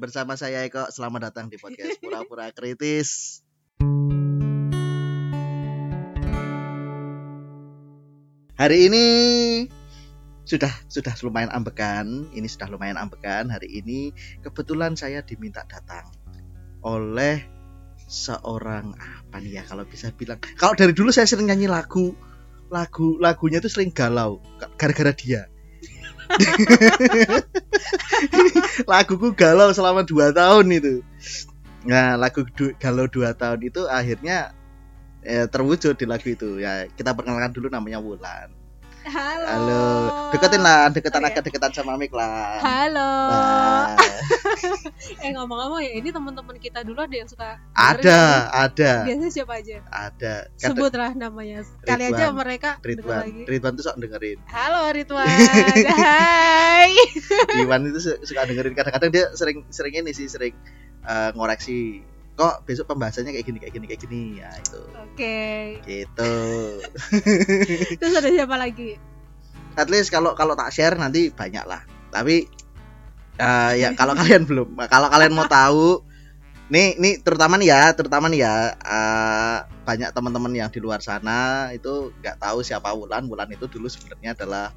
Bersama saya Eko, selamat datang di podcast Pura-Pura Kritis. Hari ini sudah sudah lumayan ambekan, ini sudah lumayan ambekan. Hari ini kebetulan saya diminta datang oleh seorang apa nih ya kalau bisa bilang. Kalau dari dulu saya sering nyanyi lagu lagu lagunya tuh sering galau gara-gara dia. laguku galau selama 2 tahun itu nah lagu du- galau 2 tahun itu akhirnya eh, terwujud di lagu itu ya kita perkenalkan dulu namanya Wulan Halo. halo deketin lah deketan Oh, iya. agak deketan sama Mik lah Halo. Nah, Eh ngomong-ngomong ya, ini teman-teman kita dulu ada yang suka ada dengerin ada? Biasanya siapa aja? ada Kata- Sebutlah namanya. Kali aja mereka Ridwan lagi. Ridwan tuh sok dengerin Halo Ridwan. Hai. Ridwan itu su- suka dengerin kadang-kadang dia sering sering ini sih sering eh, ngoreksi kok besok pembahasannya kayak gini kayak gini kayak gini ya itu Oke. gitu Terus ada siapa lagi? at least kalau kalau tak share nanti banyak lah tapi eh, ya kalau kalian belum kalau kalian mau tahu nih nih terutama nih ya terutama nih ya eh, banyak teman-teman yang di luar sana itu nggak tahu siapa Wulan. Wulan itu dulu sebenarnya adalah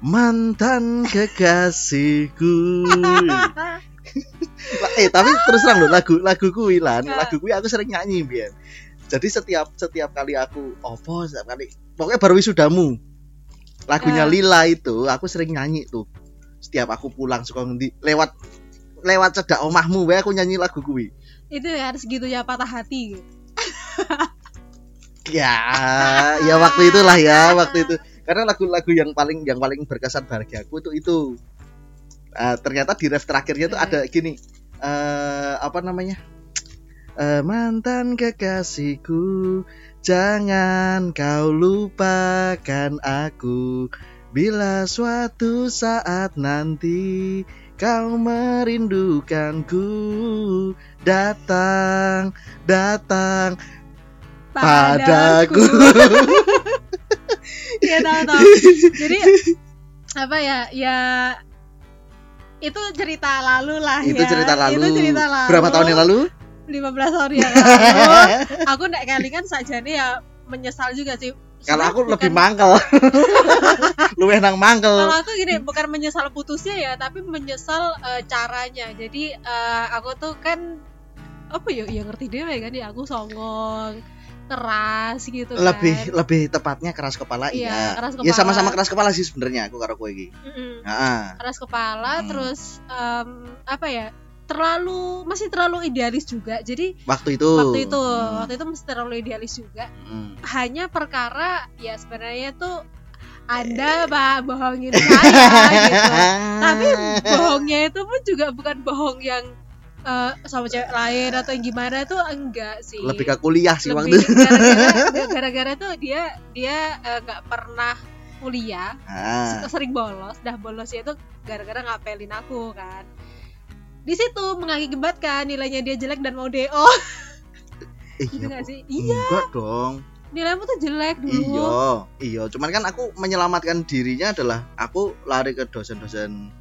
mantan kekasihku. Eh tapi terus terang loh lagu lagu kuwi lan Ya. lagu kuwi aku sering nyanyi biar jadi setiap setiap kali aku opo setiap kali pokoknya baru wisudamu. Lagunya Ya. Lila itu aku sering nyanyi tuh setiap aku pulang suka ngendi lewat lewat cedak omahmu wae aku nyanyi lagu kuwi. Itu ya harus gitu ya patah hati. Ya ya waktu itulah ya waktu itu. Karena lagu-lagu yang paling yang paling berkesan bagi aku itu itu. Ah, ternyata di ref terakhirnya tuh ada gini eh apa namanya? Eh, mantan kekasihku jangan kau lupakan aku bila suatu saat nanti kau merindukanku datang datang padaku Iya tahu tahu. Jadi apa ya? Ya itu cerita lalu lah itu ya. cerita lalu. Itu cerita lalu. berapa tahun yang lalu 15 tahun yang lalu. aku ndak kali kan saja nih ya menyesal juga sih. Kalau aku lebih bukan- mangkel luwih nang mangkel Kalau aku gini, bukan menyesal putusnya ya, tapi menyesal eh, caranya. Jadi eh, aku tuh kan apa ya, ya ngerti deh kan ya aku songong, keras gitu lebih kan. lebih tepatnya keras kepala Iya, iya keras ya kepala. sama-sama keras kepala sih sebenarnya aku karo kowe iki Mm-mm. Heeh. keras kepala Hmm. terus em, apa ya terlalu masih terlalu idealis juga. Jadi waktu itu. waktu itu Hmm. waktu itu masih terlalu idealis juga. Hmm. hanya perkara ya sebenarnya tuh anda bah bohongin saya gitu. Tapi bohongnya itu pun juga bukan bohong yang eh, sama cewek lain atau yang gimana tuh enggak sih. Lebih ke kuliah sih waktu itu. gara-gara tuh dia dia eh, nggak pernah kuliah. Ah, sering bolos dah bolosnya itu gara-gara ngapelin aku kan di situ mengakibatkan nilainya dia jelek dan mau do eh, gitu iya, sih? Iya. enggak dong. Nilaimu tuh jelek dulu iya iya. Cuman kan aku menyelamatkan dirinya adalah aku lari ke dosen-dosen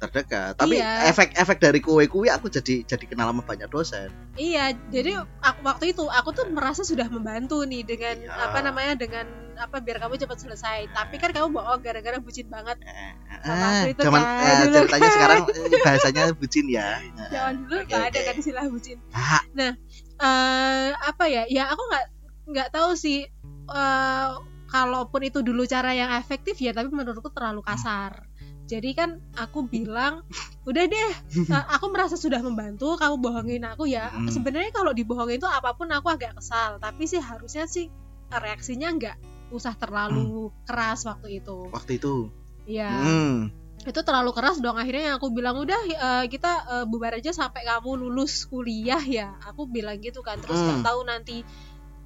terdekat. Tapi Iya. efek-efek dari kue kue aku jadi jadi kenal sama banyak dosen. Iya jadi aku, waktu itu aku tuh merasa sudah membantu nih dengan Iya. apa namanya dengan apa biar kamu cepat selesai. Tapi kan kamu bohong gara-gara bucin banget. Eh, Sama eh, itu cuman kan, eh, dulu ceritanya kan. sekarang eh, bahasanya bucin ya. Zaman dulu Oke, nggak ada oke. kan istilah bucin. Ah, eh apa ya ya aku nggak nggak tahu sih eh kalaupun itu dulu cara yang efektif ya tapi menurutku terlalu kasar jadi kan aku bilang udah deh eh, aku merasa sudah membantu kamu bohongin aku ya. Hmm. sebenarnya kalau dibohongin itu apa pun aku agak kesal tapi sih harusnya sih reaksinya nggak usah terlalu keras waktu itu. Waktu itu? Ya hmm. itu terlalu keras dong akhirnya yang aku bilang udah eh, kita eh, bubar aja sampai kamu lulus kuliah ya. Aku bilang gitu kan terus nggak Hmm. tahu nanti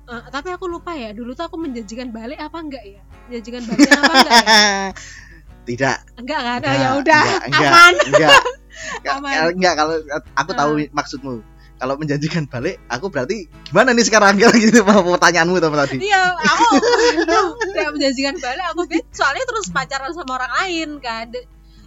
eh, tapi aku lupa ya dulu tuh aku menjanjikan balik apa enggak ya? Menjanjikan balik apa enggak ya tidak. Enggak kan enggak, ya udah enggak, enggak, aman. enggak. Enggak, Aman. enggak kalau aku tahu Ah. maksudmu. Kalau menjanjikan balik aku berarti gimana nih sekarang? Kalau gitu pertanyaanmu tadi. Iya aku tidak menjanjikan balik aku soalnya terus pacaran sama orang lain kan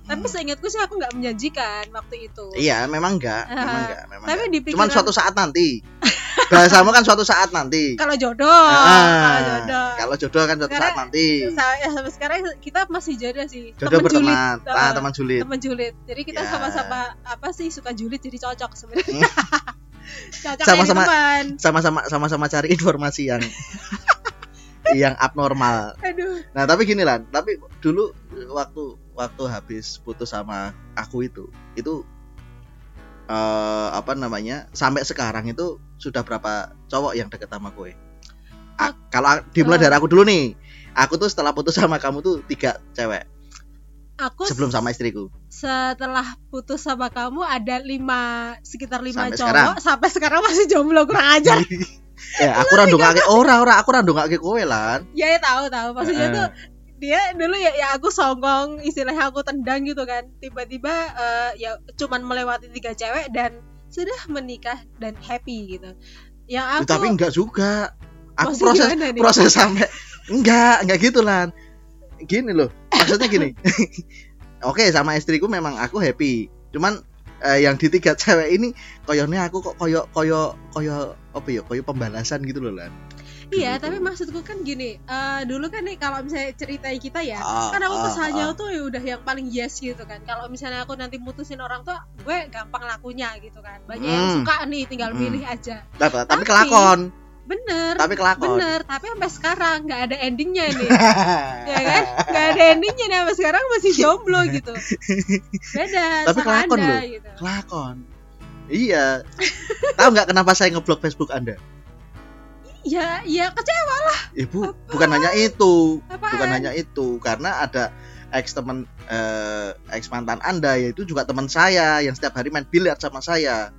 tapi seingatku sih aku nggak menjanjikan waktu itu Iya, memang enggak, Ah, memang enggak, memang tapi di Cuman pikiran- suatu saat nanti. Bahasamu kan suatu saat nanti. kalau jodoh Ah, kalau jodoh Kalau jodoh kan suatu Karena- saat nanti. Sa- ya, sampai sekarang kita masih jodoh sih Jodoh julid. berteman, ah, Ah, teman julid. temen julid jadi kita Ya. sama-sama apa sih suka julid jadi cocok sebenarnya cocok Sama-sama- teman Sama-sama sama-sama cari informasi yang yang abnormal. aduh Nah, tapi gini lah, tapi dulu waktu waktu habis putus sama aku itu, itu eh apa namanya? Sampai sekarang itu sudah berapa cowok yang deket sama gue? A- kalau dimulai dari aku dulu nih. Aku tuh setelah putus sama kamu tuh tiga cewek aku sebelum sama istriku. setelah putus sama kamu ada lima sekitar lima Sampai cowok sekarang. sampai sekarang masih jomblo kurang ajar ya, aku randungake ora ora aku randungake kowe lan. ya, ya tahu tahu maksudnya Eh. tuh dia dulu ya ya aku songong istilahnya aku tendang gitu kan tiba-tiba eh, ya cuman melewati tiga cewek dan sudah menikah dan happy gitu yang Ya, aku tapi enggak juga. Aku proses proses sampai enggak, enggak gitu lan. Gini loh, maksudnya gini. Oke, sama istriku memang aku happy. Cuman eh, yang di tiga cewek ini koyonya aku kok koyo koyo koyo apa ya? Koyo pembalasan gitu loh lan. Iya tapi maksudku kan gini eh, dulu kan nih kalau misalnya ceritain kita ya Ah, kan aku ah, kesannya ah. tuh ya udah yang paling yes gitu kan kalau misalnya aku nanti mutusin orang tuh gue gampang lakunya gitu kan banyak yang Hmm. suka nih tinggal Hmm. milih aja Tapi, tapi kelakon, bener tapi kelakon. bener tapi sampai sekarang nggak ada endingnya nih ya kan nggak ada endingnya nih sampai sekarang masih jomblo gitu beda Tapi kelakon anda loh. gitu kelakon. Iya. Tahu nggak kenapa saya ngeblok Facebook Anda? Ya ya kecewa Ibu, bukan hanya itu. apa bukan hanya itu karena ada ex teman eh, ex mantan anda yaitu juga teman saya yang setiap hari main biliar sama saya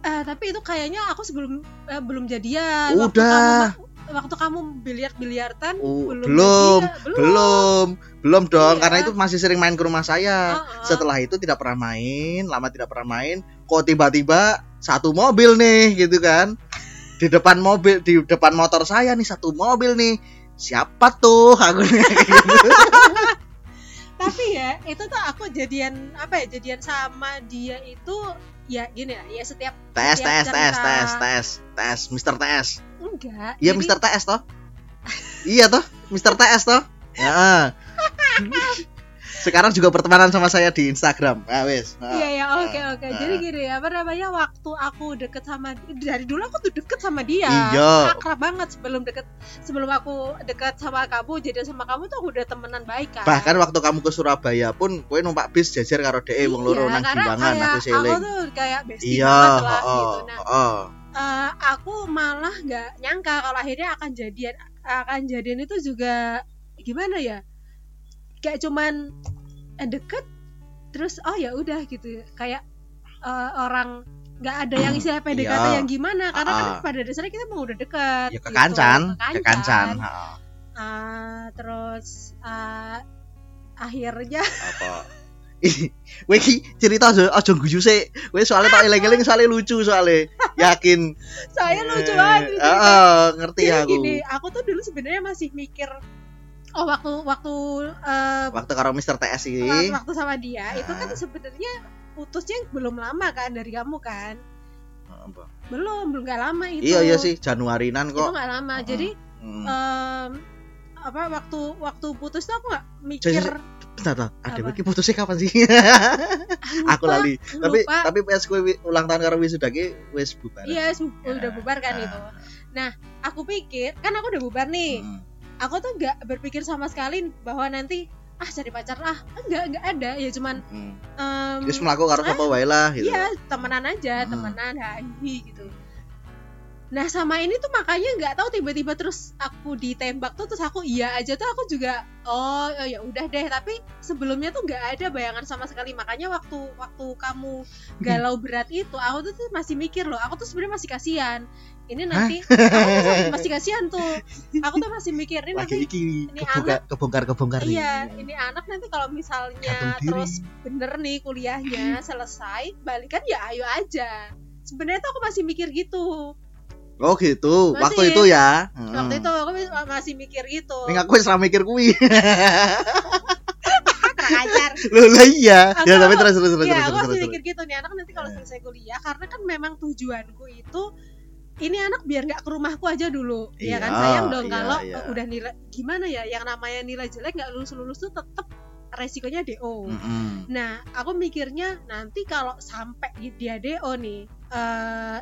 Eh, tapi itu kayaknya aku sebelum eh, belum jadian waktu Udah. kamu waktu kamu biliar biliartan Oh, belum belum, jadian. belum belum belum dong Iya. karena itu masih sering main ke rumah saya Heeh. setelah itu tidak pernah main lama tidak pernah main kok tiba-tiba satu mobil nih gitu kan di depan mobil di depan motor saya nih satu mobil nih siapa tuh aku tapi ya itu tuh aku jadian apa ya jadian sama dia itu ya gini ya ya setiap tes tes tes tes tes tes Mister TS enggak Iya jadi- Mister TS toh? iya toh, Mister TS toh? Ya. Sekarang juga bertemanan sama saya di Instagram. Ah wes. Ah. Iya ya oke oke. Ah. Jadi gini apa namanya waktu aku deket sama dari dulu aku tuh deket sama dia. Iya. Akrab banget sebelum deket sebelum aku deket sama kamu jadi sama kamu tuh aku udah temenan baik kan. Bahkan waktu kamu ke Surabaya pun kowe numpak bis jajar karo dhek wong loro Iya, nang Gimbangan aku Aku seling. tuh kayak bestie Iya, banget lah oh, gitu. Nah, oh. eh, aku malah nggak nyangka kalau akhirnya akan jadian akan jadian itu juga gimana ya? Kayak cuman eh, deket terus oh ya udah gitu kayak eh, orang nggak ada yang istilah PDKT Iya. yang gimana karena kan Ah. pada dasarnya kita mau udah dekat Ya gitu. kekancan, Kekancan. kekancan. Heeh. Ah, terus ah, akhirnya Apa? Ih, Kowe iki cerita aja aja guyu sik. Kowe soalnya tak eling-eling soalnya lucu soalnya. Yakin. saya lucu Eh, banget. Heeh, ngerti Jadi aku. gini, aku tuh dulu sebenarnya masih mikir oh waktu waktu eh, Waktu karo Mister TS waktu, iki. waktu sama dia itu kan sebenarnya putusnya belum lama kan dari kamu kan Apa? belum belum nggak lama itu Iya iya sih Januarinan itu kok. nggak lama Mm-mm. jadi em, apa waktu waktu putus tuh aku nggak mikir Bentar, bentar. Ada iki putusnya kapan sih? aku lupa, lali. Tapi lupa. tapi pas kowe wi- ulang tahun karo wisuda ki wis bubar. iya su- udah bubar kan Ah. itu aku pikir kan aku udah bubar nih Hmm. Aku tuh nggak berpikir sama sekali bahwa nanti ah cari pacar lah enggak enggak ada ya cuman Hmm. em, Wis mlaku karo sapa wae lah gitu. Iya, temenan aja, Hmm. temenan hai gitu. Nah, sama ini tuh makanya nggak tahu tiba-tiba terus aku ditembak tuh terus aku iya aja tuh aku juga oh, oh ya udah deh, tapi sebelumnya tuh nggak ada bayangan sama sekali. Makanya waktu waktu kamu galau berat itu, aku tuh, tuh masih mikir loh, aku tuh sebenarnya masih kasihan. Ini nanti aku tuh masih kasihan tuh. Aku tuh masih mikir ini Lagi nanti iki ini kebongkar kebongkar kebongkar nih. Iya, ini anak nanti kalau misalnya terus bener nih kuliahnya selesai, balikan ya ayo aja. Sebenarnya tuh aku masih mikir gitu. Oh gitu. Masih. Waktu itu ya. Waktu itu aku masih mikir gitu. Ning aku wis mikir kuwi. kurang ajar. Loh lah iya. Aku- Ya tapi terus terus terus Iya, terus aku terus. masih terus. mikir gitu nih anak nanti kalau selesai kuliah karena kan memang tujuanku itu ini anak biar nggak ke rumahku aja dulu ya kan Iya, sayang dong iya, kalau iya. udah nilai gimana ya yang namanya nilai jelek nggak lulus lulus tuh tetap resikonya do Mm-mm. nah aku mikirnya nanti kalau sampai dia do nih eh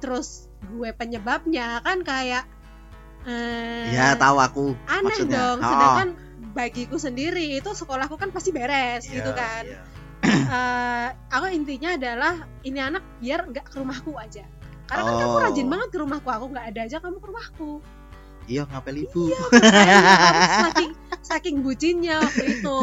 terus gue penyebabnya kan kayak eh, Ya tahu aku aneh maksudnya. dong Oh. sedangkan bagiku sendiri itu sekolahku kan pasti beres Iya, gitu kan iya. Eh, aku intinya adalah ini anak biar nggak ke rumahku aja karena kan kamu Oh. rajin banget ke rumahku aku nggak ada aja kamu ke rumahku Iya ngapel ibu. Kamu saking saking bucinnya waktu itu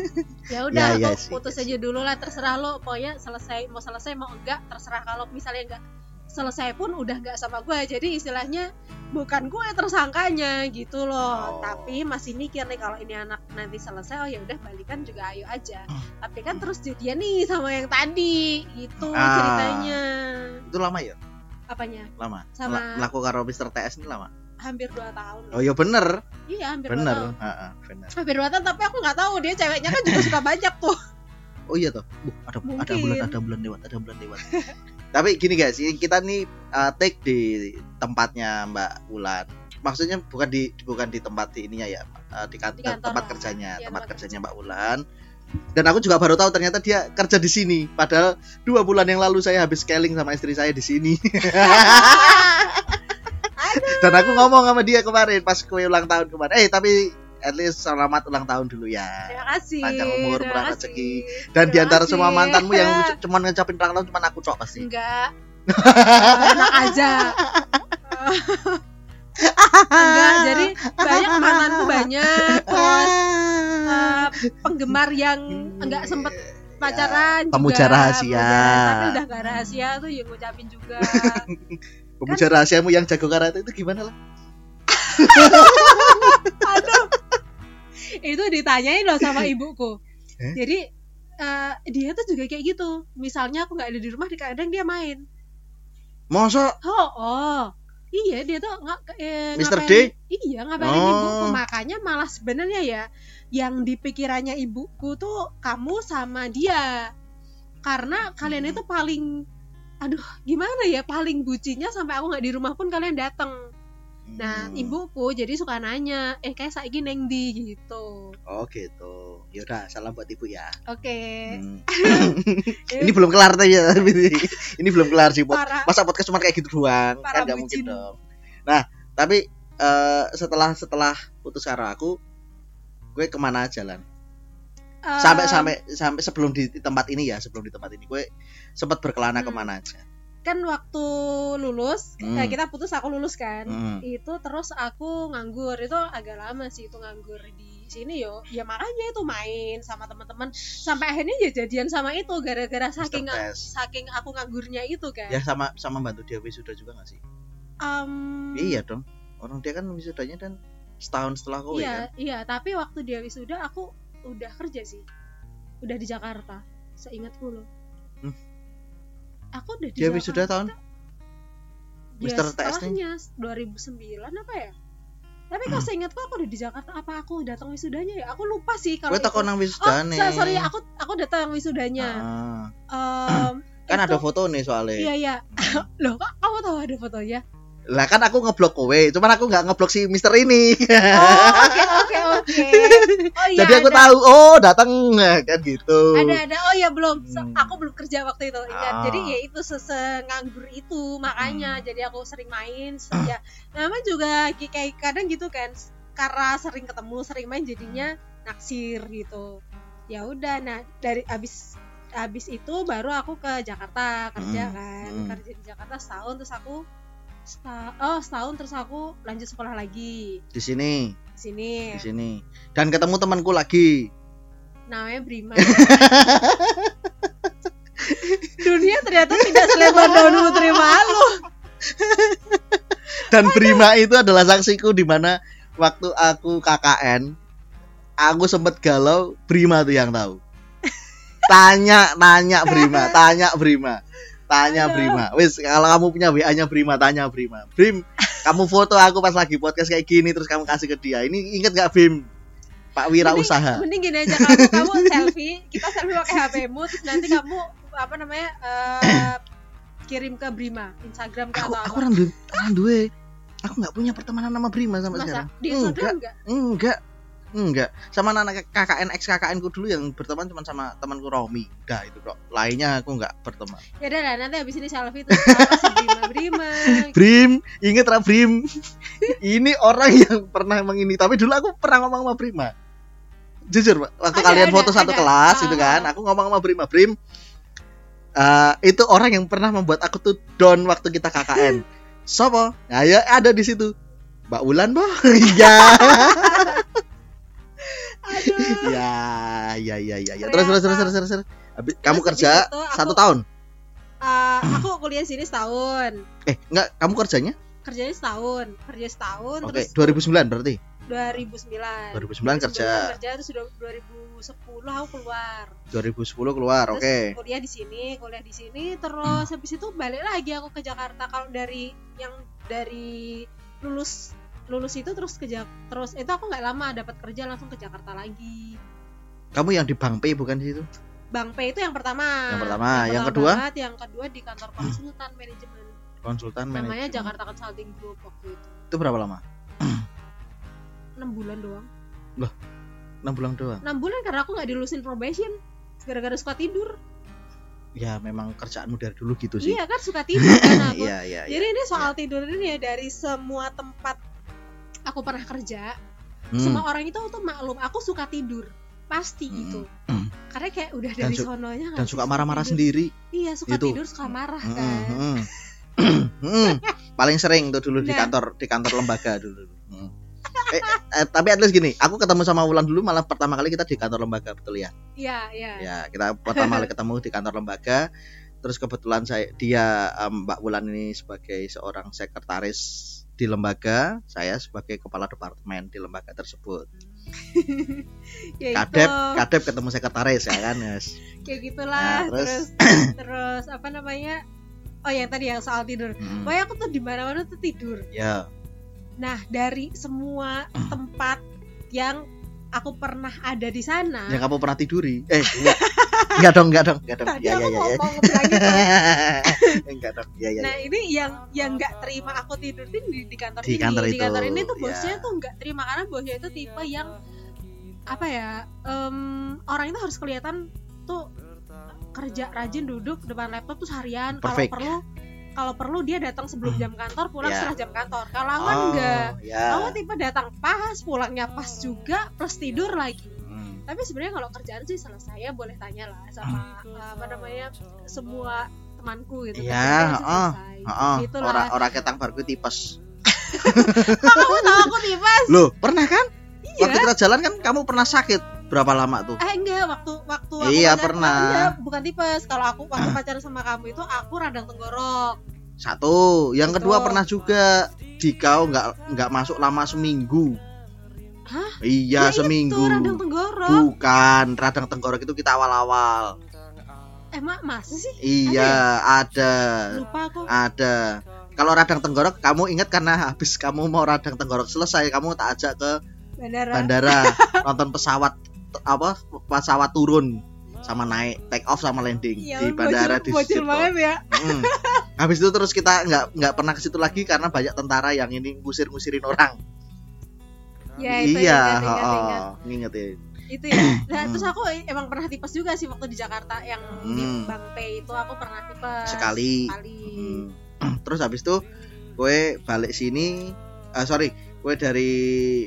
ya udah Ya, ya aku putus ya aja dulu lah terserah lo pokoknya selesai mau selesai mau enggak terserah kalau misalnya enggak selesai pun udah nggak sama gue jadi istilahnya bukan gue tersangkanya gitu loh Oh. tapi masih mikir nih kalau ini anak nanti selesai oh ya udah balikan juga ayo aja Hmm. tapi kan terus jadian nih sama yang tadi gitu Ah. ceritanya Itu lama ya? Apanya Lama. Sama- Melaku karo Mr. TS ini lama. hampir dua tahun Oh iya bener, iya hampir bener. tahun Heeh, bener. hampir dua tahun tapi aku nggak tahu dia ceweknya kan juga suka banyak tuh Oh iya toh. Uh, ada ada Mungkin. bulan ada bulan lewat, ada bulan lewat. Tapi gini guys, ini kita nih uh, take di tempatnya Mbak Wulan. Maksudnya bukan di bukan di tempat di ininya ya, uh, di, kan- Di kantor tempat lah. kerjanya, Iya, tempat tempat kerjanya Mbak Wulan. Dan aku juga baru tahu ternyata dia kerja di sini. Padahal dua bulan yang lalu saya habis scaling sama istri saya di sini. Dan aku ngomong sama dia kemarin pas kue ulang tahun kemarin. Eh tapi at least selamat ulang tahun dulu ya. terima kasih Panjang umur, terima kasih. rezeki. Dan di Terima antara kasih. semua mantanmu yang cuma ngecapin ulang tahun cuma aku cok pasti. enggak enak aja enggak jadi banyak mantanku banyak penggemar yang enggak sempet pacaran juga, pemuja rahasia. pemuja, tapi udah gak rahasia tuh yang ngucapin juga Pemuja rahasiamu yang jago karate itu gimana lah? aduh itu ditanyain loh sama ibuku Eh? jadi eh, dia tuh juga kayak gitu misalnya aku nggak ada di rumah kadang dia main Masa oh oh iya dia tuh nggak eh, Mr. ngapain- iya ngapain Oh. ibuku makanya malah sebenarnya ya yang di pikirannya ibuku tuh kamu sama dia karena kalian Hmm. itu paling aduh gimana ya paling bucinnya sampai aku nggak di rumah pun kalian datang nah Hmm. ibuku jadi suka nanya eh kayak saiki neng di gitu Oh gitu. Yaudah, salam buat ibu ya. oke Hmm. ini belum kelar tuh ya. ini belum kelar sih. Para Masa podcast cuma kayak gitu doang? Kan nggak mungkin dong. Nah, tapi eh, setelah setelah putus karo aku, gue ke mana aja lan? Sampai em, sampai sampai sebelum di, tempat ini ya, sebelum di tempat ini gue sempat berkelana Hmm. ke mana aja. kan waktu lulus Hmm. kayak kita putus aku lulus kan Hmm. itu terus aku nganggur itu agak lama sih itu nganggur di sini yo ya makanya itu main sama teman-teman sampai akhirnya ya jadian sama itu gara-gara saking saking aku nganggurnya itu kan Ya sama sama bantu dia wisuda juga gak sih? Em, Iya dong. Orang dia kan wisudanya dan setahun setelah kowe iya kan. iya tapi waktu dia wisuda aku udah kerja sih udah di Jakarta seingatku loh Hmm. aku udah di Dia Jakarta. wisuda tahun Ya. TS setelahnya 2009 apa ya tapi kalau seingatku aku udah di Jakarta apa aku datang wisudanya ya aku lupa sih kalau teko itu. nang oh wisudane. sorry aku aku datang wisudanya Ah, Em, kan itu- ada foto nih soalnya. iya iya loh kok kamu tahu ada fotonya Lah kan aku ngeblok kowe, cuman aku nggak ngeblok si Mister ini. oh oke oke oke oh iya Jadi aku ada, tahu, oh datang kan gitu. ada ada oh ya belum So, Hmm. aku belum kerja waktu itu ingat Ah. jadi ya itu sesenganggur itu makanya Hmm. jadi aku sering main ya namanya juga kayak kadang gitu kan karena sering ketemu sering main jadinya naksir gitu ya udah nah dari abis abis itu baru aku ke Jakarta kerja Hmm. kan Hmm. kerja di Jakarta setahun terus aku seta- oh setahun terus aku lanjut sekolah lagi Di sini, di sini di sini. Dan ketemu temanku lagi. namanya Brima dunia ternyata tidak selebar daun putri malu Dan Brima itu adalah saksiku di mana waktu aku KKN, aku sempet galau, Brima tuh yang tahu. Tanya, tanya Brima, tanya Brima. Tanya. Brima. Wis, kalau kamu punya WA-nya Brima, tanya Brima. Brim, kamu foto aku pas lagi podcast kayak gini terus kamu kasih ke dia. Ini inget gak Bim? Pak Wira Usaha. Mending gini aja kamu kamu selfie, kita selfie pakai HP-mu terus nanti kamu apa namanya eh, kirim ke Brima, Instagram ke Aku atau aku orang duwe, orang duwe. Aku nggak punya pertemanan sama Brima sampai Masa sekarang. di Instagram enggak? Enggak. Enggak. Sama anak KKN ex KKN ku dulu yang berteman cuma sama temanku Romi. Udah itu kok. Lainnya aku enggak berteman. Ya udah lah, nanti habis ini selfie terus Brima Brima. Brim, inget ra Brim? Ini orang yang pernah mengini, tapi dulu aku pernah ngomong sama Brima. Jujur, Pak, waktu Ada, kalian ada, foto satu ada. kelas Ah, gitu kan, aku ngomong sama Brima, Brim. eh, itu orang yang pernah membuat aku tuh down waktu kita KKN. Sopo? Nah, ya ada di situ. Mbak Wulan, Boh. Iya. Ya, ya, ya, ya, ya. Terus, terus, terus, terus, terus, terus. Habis- kamu kerja itu aku- satu tahun? Eh, aku kuliah sini setahun. Eh, enggak, kamu kerjanya? Kerjanya setahun, kerja setahun Oke, terus 2009 berarti. 2009. 2009 kerja. kerja terus sudah 2010 aku keluar. 2010 keluar, oke. kuliah di sini, kuliah di sini, terus habis itu balik lagi aku ke Jakarta. Kalau dari yang dari lulus lulus itu terus ke Jak- terus itu aku nggak lama dapat kerja langsung ke Jakarta lagi. Kamu yang di Bank P bukan di situ? Bang P itu yang pertama. Yang pertama, yang pertama kedua? banget, yang kedua di kantor konsultan manajemen. Konsultan Namanya manajemen. Jakarta Consulting Group waktu itu. Itu berapa lama? 6 bulan doang. 6 bulan doang. 6 bulan karena aku nggak dilulusin probation. Gara-gara suka tidur. Ya memang kerjaanmu dari dulu gitu sih. Iya kan suka tidur kan aku. Iya, iya, iya. Jadi ini soal tidur ini ya dari semua tempat aku pernah kerja, Hmm. semua orang itu tuh maklum aku suka tidur. Pasti Hmm. gitu. Hmm. Karena kayak udah Dan dari sononya Dan suka marah-marah sendiri. Iya, suka Itu. tidur, suka marah Hmm, kan. hmm. Hmm. Paling sering tuh dulu di Nah. kantor di kantor lembaga dulu. Hmm. Eh, eh, tapi at least gini, aku ketemu sama Wulan dulu malah pertama kali kita di kantor lembaga betul ya. Iya, iya. Ya, kita pertama kali ketemu di kantor lembaga. Terus kebetulan saya dia em, Mbak Wulan ini sebagai seorang sekretaris di lembaga, saya sebagai kepala departemen di lembaga tersebut. Ya Kadep, itu. kadep ketemu sekretaris ya kan, yes. Kayak gitulah. Nah, terus? terus terus apa namanya? Oh, yang tadi yang soal tidur. Hmm. Pokoknya aku tuh di mana-mana tuh tidur. Ya, Nah, dari semua tempat yang aku pernah ada di sana, yang kamu pernah tiduri. Eh, enggak. enggak dong, enggak dong, enggak dong. tadi Ya, aku ya, ya, ya. enggak dong. Ya, ya, Nah ya. ini yang yang nggak terima aku tidur di, di kantor Di ini. kantor di itu, kantor ini tuh bosnya ya. tuh nggak terima karena bosnya itu tipe yang apa ya em, orang itu harus kelihatan tuh kerja rajin duduk depan laptop tuh seharian. Kalau perlu kalau perlu dia datang sebelum jam kantor pulang Ya. setelah jam kantor. Kalau Oh, enggak. ya. Kamu tipe datang pas, pulangnya pas juga, plus tidur lagi. Tapi sebenarnya kalau kerjaan sih selesai ya boleh tanya lah sama uh, apa namanya semua temanku gitu. Iya. Heeh, Gitu lah. orang orang ketang baru tipes. Kok kamu tahu aku tipes? Loh, pernah kan? Iya. Waktu kita jalan kan kamu pernah sakit berapa lama tuh? Eh enggak, waktu waktu aku Iya, pacaran- pernah. Enggak, bukan tipes. Kalau aku waktu pacaran sama kamu itu aku radang tenggorok. Satu, yang kedua Betul. pernah juga di kau nggak nggak masuk lama seminggu. Hah? Iya Ya seminggu. Itu radang tenggorok. Bukan radang tenggorok itu kita awal-awal. Eh mak masa sih? Iya ada, Lupa aku. ada. Kalau radang tenggorok kamu ingat karena habis kamu mau radang tenggorok selesai kamu tak ajak ke Bandara. bandara nonton pesawat apa pesawat turun sama naik take off sama landing Ya, di bandara bocil, di banget ya. Mm. Habis itu terus kita nggak nggak pernah ke situ lagi karena banyak tentara yang ini ngusir-ngusirin orang. Ya itu iya, ingat, ingat, oh, ingat. ngingetin. itu ya nah Hmm. terus aku emang pernah tipes juga sih waktu di Jakarta yang di Hmm. Bang P itu aku pernah tipes Sekali. sekali Hmm. Terus habis itu gue balik sini, ah sorry, gue dari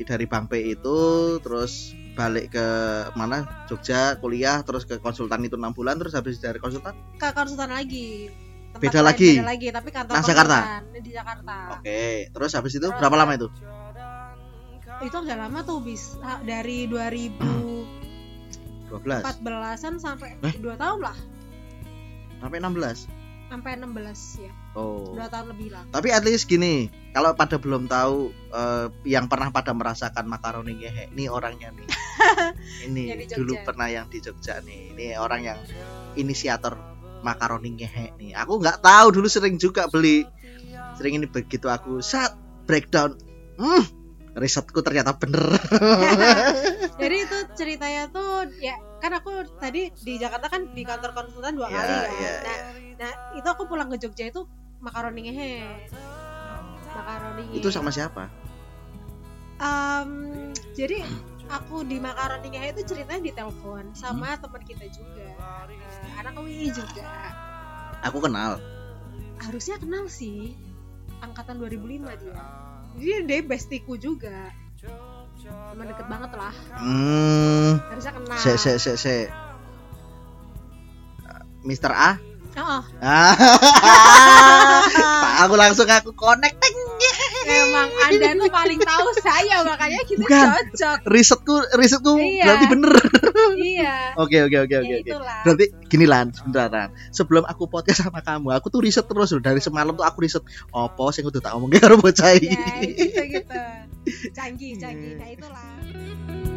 dari Bang P itu terus balik ke mana Jogja kuliah terus ke konsultan itu enam bulan terus habis dari konsultan ke konsultan lagi Tempat Beda lagi? beda lagi tapi kantor Nah, Jakarta? di Jakarta oke terus habis itu Terus- berapa lama itu itu agak lama tuh bis dari 2014an 12 sampai Eh? 2 tahun lah sampai 16 sampai 16 ya oh 2 tahun lebih lah Tapi at least gini, kalau pada belum tahu eh, yang pernah pada merasakan makaroni ngehe, ini orangnya nih. ini dulu pernah yang di Jogja nih. Ini orang yang inisiator makaroni ngehe nih. Aku nggak tahu dulu sering juga beli. Sering ini begitu aku saat breakdown. Hmm, risetku ternyata bener. jadi ceritanya tuh ya kan aku tadi di Jakarta kan di kantor konsultan dua Iya, kali kan. iya, nah, nah itu aku pulang ke Jogja itu makaroni ngehe. Makaroni. Itu sama siapa? Em, jadi aku di makaroni ngehe itu ceritanya di telepon sama Hmm. teman kita juga. Eh, anak UI juga. Aku kenal. Harusnya kenal sih. Angkatan 2005 dia. Jadi dia bestiku juga. Teman deket banget lah. Hmm. Harusnya kenal. Se se se se. Mister A. Oh, Ah. aku langsung aku connect. Emang Anda tuh paling tahu saya makanya kita Bukan. cocok. Risetku risetku Iya. berarti bener. Iya. Oke oke oke Ya oke itulah. Berarti gini lan, sebentar. Sebelum aku podcast sama kamu, aku tuh riset terus loh dari semalam tuh aku riset opo sing kudu tak omongke karo bocah Ya, iki. gitu gitu. Canggih, canggih. Nah, itulah.